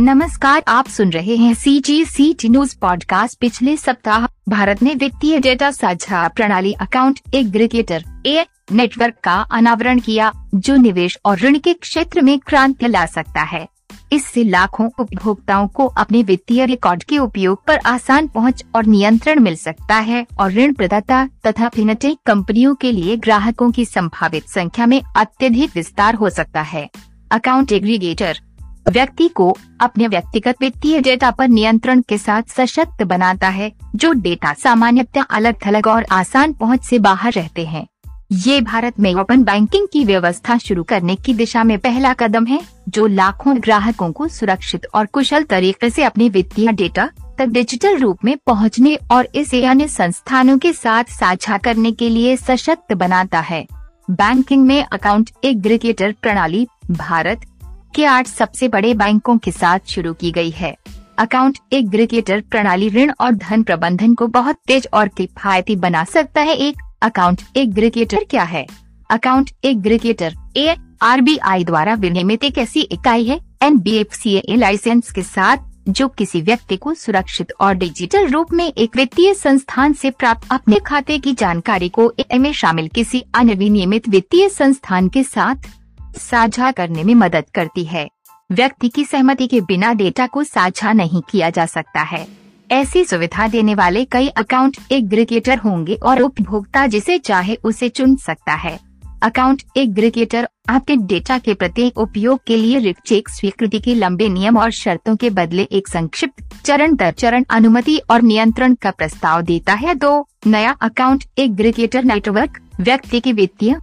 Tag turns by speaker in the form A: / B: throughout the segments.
A: नमस्कार, आप सुन रहे हैं C G C T news podcast पिछले सप्ताह, भारत ने वित्तीय डेटा साझा प्रणाली अकाउंट एग्रीगेटर ए नेटवर्क का अनावरण किया, जो निवेश और ऋण के क्षेत्र में क्रांति ला सकता है। इससे लाखों उपभोक्ताओं को अपने वित्तीय रिकॉर्ड के उपयोग पर आसान पहुँच और नियंत्रण मिल सकता है, और ऋण प्रदाता तथा फिनटेक कंपनियों के लिए ग्राहकों की संभावित संख्या में अत्यधिक विस्तार हो सकता है। अकाउंट एग्रीगेटर व्यक्ति को अपने व्यक्तिगत वित्तीय डेटा पर नियंत्रण के साथ सशक्त बनाता है, जो डेटा सामान्यतः अलग थलग और आसान पहुँच से बाहर रहते हैं। ये भारत में ओपन बैंकिंग की व्यवस्था शुरू करने की दिशा में पहला कदम है, जो लाखों ग्राहकों को सुरक्षित और कुशल तरीके से अपने वित्तीय डेटा तक डिजिटल रूप में पहुँचने और इसे अन्य संस्थानों के साथ साझा करने के लिए सशक्त बनाता है। बैंकिंग में अकाउंट एग्रीगेटर प्रणाली, भारत के आठ सबसे बड़े बैंकों के साथ शुरू की गई है। अकाउंट एक ग्रिकेटर प्रणाली ऋण और धन प्रबंधन को बहुत तेज और किफायती बना सकता है। एक, अकाउंट एक ग्रिकेटर क्या है? अकाउंट एक ग्रिकेटर ए आर द्वारा विनियमित एक ऐसी इकाई है N B F C licence के साथ, जो किसी व्यक्ति को सुरक्षित और डिजिटल रूप में एक वित्तीय संस्थान से प्राप्त अपने खाते की जानकारी को ए में शामिल किसी अन्य विनियमित वित्तीय संस्थान के साथ साझा करने में मदद करती है। व्यक्ति की सहमति के बिना डेटा को साझा नहीं किया जा सकता है। ऐसी सुविधा देने वाले कई अकाउंट एग्रीगेटर होंगे और उपभोक्ता जिसे चाहे उसे चुन सकता है। अकाउंट एग्रीगेटर आपके डेटा के प्रत्येक उपयोग के लिए रिक चेक स्वीकृति के लंबे नियम और शर्तों के बदले एक संक्षिप्त चरण दर चरण अनुमति और नियंत्रण का प्रस्ताव देता है। दो, नया अकाउंट एग्रीगेटर नेटवर्क। व्यक्ति की वित्तीय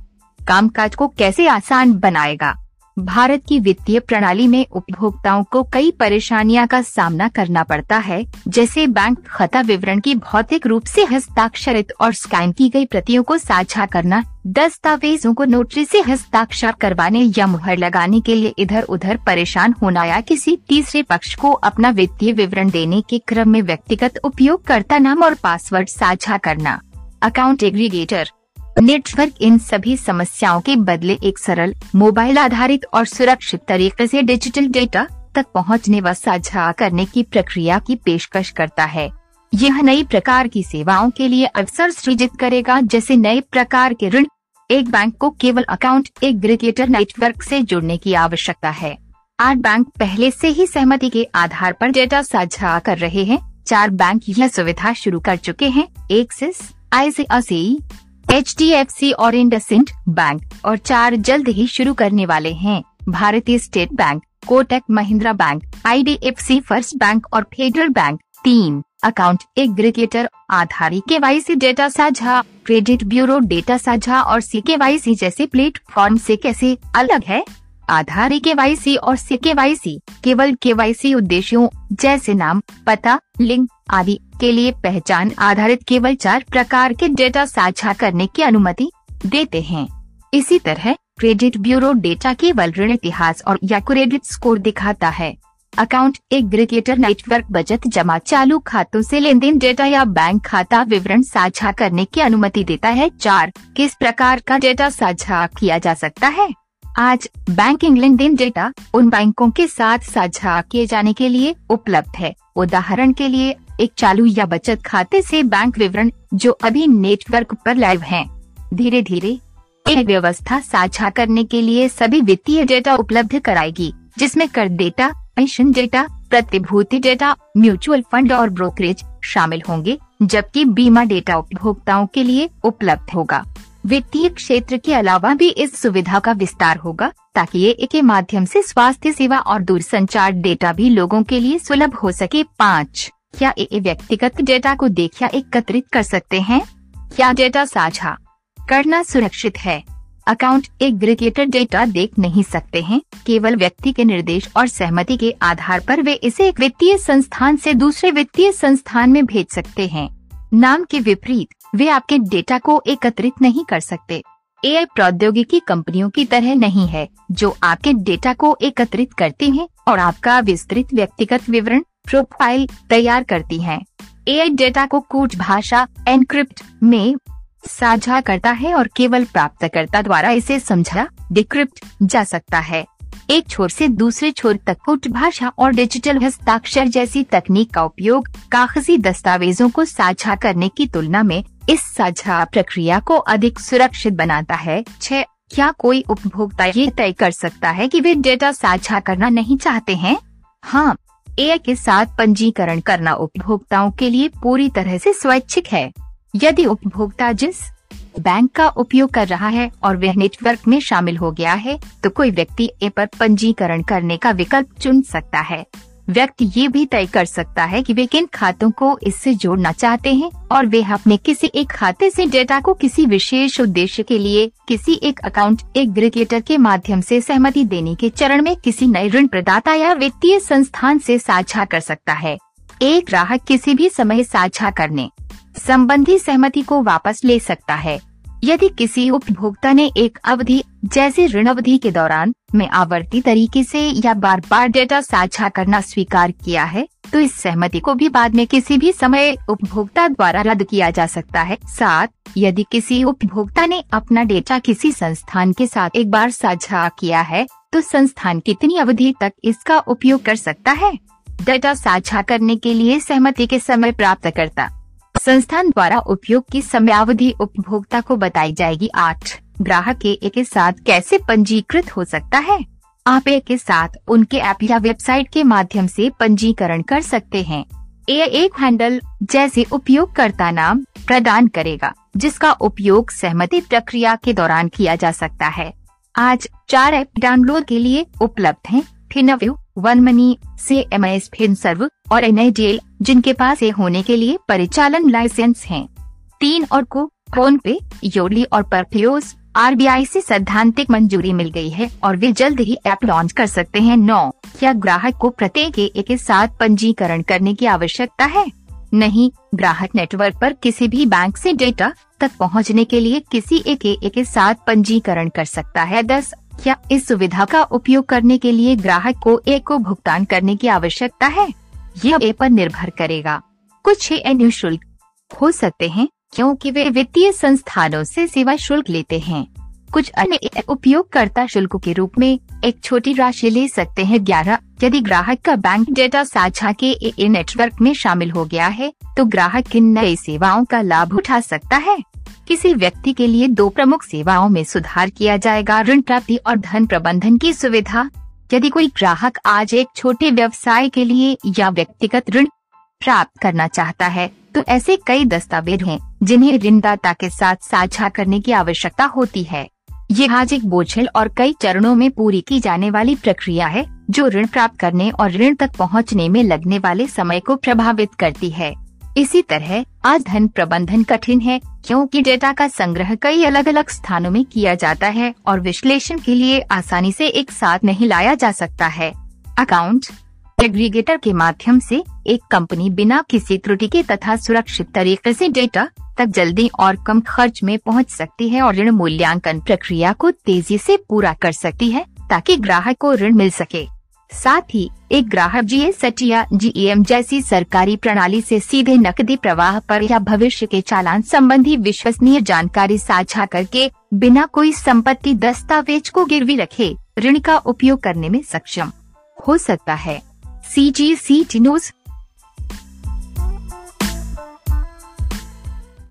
A: कामकाज को कैसे आसान बनाएगा? भारत की वित्तीय प्रणाली में उपभोक्ताओं को कई परेशानियाँ का सामना करना पड़ता है, जैसे बैंक खाता विवरण की भौतिक रूप से हस्ताक्षरित और स्कैन की गई प्रतियों को साझा करना, दस्तावेजों को नोटरी से हस्ताक्षर करवाने या मुहर लगाने के लिए इधर उधर परेशान होना या किसी तीसरे पक्ष को अपना वित्तीय विवरण देने के क्रम में व्यक्तिगत उपयोगकर्ता नाम और पासवर्ड साझा करना। अकाउंट एग्रीगेटर नेटवर्क इन सभी समस्याओं के बदले एक सरल, मोबाइल आधारित और सुरक्षित तरीके से डिजिटल डेटा तक पहुँचने व साझा करने की प्रक्रिया की पेशकश करता है। यह नई प्रकार की सेवाओं के लिए अवसर सृजित करेगा, जैसे नए प्रकार के ऋण। एक बैंक को केवल अकाउंट, एक ग्रिकेटर नेटवर्क से जुड़ने की आवश्यकता है। आठ बैंक पहले से ही सहमति के आधार पर डेटा साझा कर रहे हैं। चार बैंक यह सुविधा शुरू कर चुके हैं। एक्सिस आई सी और इंडसेंट बैंक और चार जल्द ही शुरू करने वाले हैं। भारतीय state bank, Kotak Mahindra bank I D F C first bank और फेडरल बैंक तीन। अकाउंट, एक ग्रिकेटर आधारी के वाई सी डेटा साझा, क्रेडिट ब्यूरो डेटा साझा और सी के वाई सी जैसे प्लेटफॉर्म से कैसे अलग है? आधार के वाई सी और सी के वाई सी, केवल सी उद्देश्यों जैसे नाम, पता लिंक आदि के लिए पहचान आधारित केवल चार प्रकार के डेटा साझा करने की अनुमति देते हैं। इसी तरह, क्रेडिट ब्यूरो डेटा केवल ऋण इतिहास और या क्रेडिट स्कोर दिखाता है। अकाउंट एक एग्रीगेटर नेटवर्क बचत जमा चालू खातों से लेन देन डेटा या बैंक खाता विवरण साझा करने की अनुमति देता है। चार, किस प्रकार का डेटा साझा किया जा सकता है? आज बैंकिंग लेन देन डेटा उन बैंकों के साथ साझा किए जाने के लिए उपलब्ध है उदाहरण के लिए, एक चालू या बचत खाते से बैंक विवरण, जो अभी नेटवर्क पर लाइव हैं। धीरे धीरे यह व्यवस्था साझा करने के लिए सभी वित्तीय डेटा उपलब्ध कराएगी, जिसमें कर डेटा पेंशन डेटा प्रतिभूति डेटा म्यूचुअल फंड और ब्रोकरेज शामिल होंगे, जबकि बीमा डेटा उपभोक्ताओं के लिए उपलब्ध होगा वित्तीय क्षेत्र के अलावा भी इस सुविधा का विस्तार होगा, ताकि ये के माध्यम से स्वास्थ्य सेवा और दूरसंचार डेटा भी लोगों के लिए सुलभ हो सके। पाँच, क्या ये व्यक्तिगत डेटा को देखा एकत्रित कर सकते हैं? क्या डेटा साझा करना सुरक्षित है? अकाउंट एक एग्रीगेटर डेटा देख नहीं सकते हैं, केवल व्यक्ति के निर्देश और सहमति के आधार पर वे इसे एक वित्तीय संस्थान से दूसरे वित्तीय संस्थान में भेज सकते हैं। नाम के विपरीत, वे आपके डेटा को एकत्रित नहीं कर सकते एआई प्रौद्योगिकी कंपनियों की तरह नहीं है, जो आपके डेटा को एकत्रित करती हैं और आपका विस्तृत व्यक्तिगत विवरण प्रोफ़ाइल तैयार करती हैं। एआई डेटा को कूट भाषा एनक्रिप्ट में साझा करता है और केवल प्राप्तकर्ता द्वारा इसे समझा डिक्रिप्ट जा सकता है एक छोर से दूसरे छोर तक कुट भाषा और डिजिटल हस्ताक्षर जैसी तकनीक का उपयोग कागज़ी दस्तावेजों को साझा करने की तुलना में इस साझा प्रक्रिया को अधिक सुरक्षित बनाता है। छह क्या कोई उपभोक्ता ये तय कर सकता है कि वे डेटा साझा करना नहीं चाहते हैं? हाँ ए के साथ पंजीकरण करना उपभोक्ताओं के लिए पूरी तरह से स्वैच्छिक है। यदि उपभोक्ता जिस बैंक का उपयोग कर रहा है और वह नेटवर्क में शामिल हो गया है तो कोई व्यक्ति ए पर पंजीकरण करने का विकल्प चुन सकता है। व्यक्ति ये भी तय कर सकता है कि वे किन खातों को इससे जोड़ना चाहते हैं और वे अपने किसी एक खाते से डेटा को किसी विशेष उद्देश्य के लिए किसी एक अकाउंट एक एग्रीगेटर के माध्यम से सहमति देने के चरण में किसी नए ऋण प्रदाता या वित्तीय संस्थान से साझा कर सकता है। एक ग्राहक किसी भी समय साझा करने संबंधी सहमति को वापस ले सकता है। यदि किसी उपभोक्ता ने एक अवधि, जैसे ऋण अवधि के दौरान, में आवर्ती तरीके से या बार बार डेटा साझा करना स्वीकार किया है तो इस सहमति को भी बाद में किसी भी समय उपभोक्ता द्वारा रद्द किया जा सकता है। साथ, यदि किसी उपभोक्ता ने अपना डेटा किसी संस्थान के साथ एक बार साझा किया है तो संस्थान कितनी अवधि तक इसका उपयोग कर सकता है? डेटा साझा करने के लिए सहमति के समय प्राप्त करता संस्थान द्वारा उपयोग की समयावधि उपभोक्ता को बताई जाएगी। आठ, ग्राहक के एक साथ कैसे पंजीकृत हो सकता है? आप एक के साथ उनके ऐप या वेबसाइट के माध्यम से पंजीकरण कर सकते हैं। ए एक हैंडल जैसे उपयोगकर्ता नाम प्रदान करेगा, जिसका उपयोग सहमति प्रक्रिया के दौरान किया जा सकता है। आज चार ऐप डाउनलोड के लिए उपलब्ध हैं। फिनव्यू वन मनी से एम एस फिन सर्व और एन आई डी जिनके पास ये होने के लिए परिचालन लाइसेंस है। तीन और को फ़ोन पे योडली और परफ्यूज आर से सैद्धांतिक मंजूरी मिल गई है और वे जल्द ही ऐप लॉन्च कर सकते हैं। नौ, क्या ग्राहक को प्रत्येक एक के साथ पंजीकरण करने की आवश्यकता है? नहीं, ग्राहक नेटवर्क पर किसी भी बैंक से डेटा तक पहुँचने के लिए किसी एक के साथ पंजीकरण कर सकता है। दस क्या इस सुविधा का उपयोग करने के लिए ग्राहक को एक को भुगतान करने की आवश्यकता है? यह ए पर निर्भर करेगा। कुछ अन्य शुल्क हो सकते हैं, क्योंकि वे वित्तीय संस्थानों से सेवा शुल्क लेते हैं। कुछ अन्य उपयोगकर्ता शुल्क के रूप में एक छोटी राशि ले सकते हैं। ग्यारह, यदि ग्राहक का बैंक डेटा साझा के ए नेटवर्क में शामिल हो गया है तो ग्राहक किन नई सेवाओं का लाभ उठा सकता है। किसी व्यक्ति के लिए दो प्रमुख सेवाओं में सुधार किया जाएगा, ऋण प्राप्ति और धन प्रबंधन की सुविधा। यदि कोई ग्राहक आज एक छोटे व्यवसाय के लिए या व्यक्तिगत ऋण प्राप्त करना चाहता है तो ऐसे कई दस्तावेज़ हैं, जिन्हें ऋणदाता के साथ साझा करने की आवश्यकता होती है। ये आज एक बोझल और कई चरणों में पूरी की जाने वाली प्रक्रिया है, जो ऋण प्राप्त करने और ऋण तक पहुँचने में लगने वाले समय को प्रभावित करती है। इसी तरह, आज धन प्रबंधन कठिन है, क्योंकि डेटा का संग्रह कई अलग अलग स्थानों में किया जाता है और विश्लेषण के लिए आसानी से एक साथ नहीं लाया जा सकता है। अकाउंट एग्रीगेटर के माध्यम से एक कंपनी बिना किसी त्रुटि के तथा सुरक्षित तरीके से डेटा तक जल्दी और कम खर्च में पहुँच सकती है और ऋण मूल्यांकन प्रक्रिया को तेज़ी से पूरा कर सकती है, ताकि ग्राहक को ऋण मिल सके। साथ ही, एक ग्राहक जी एस या जीएम जैसी सरकारी प्रणाली से सीधे नकदी प्रवाह पर या भविष्य के चालान संबंधी विश्वसनीय जानकारी साझा करके, बिना कोई संपत्ति दस्तावेज़ को गिरवी रखे, ऋण का उपयोग करने में सक्षम। हो सकता है। सी जी सी टी न्यूज़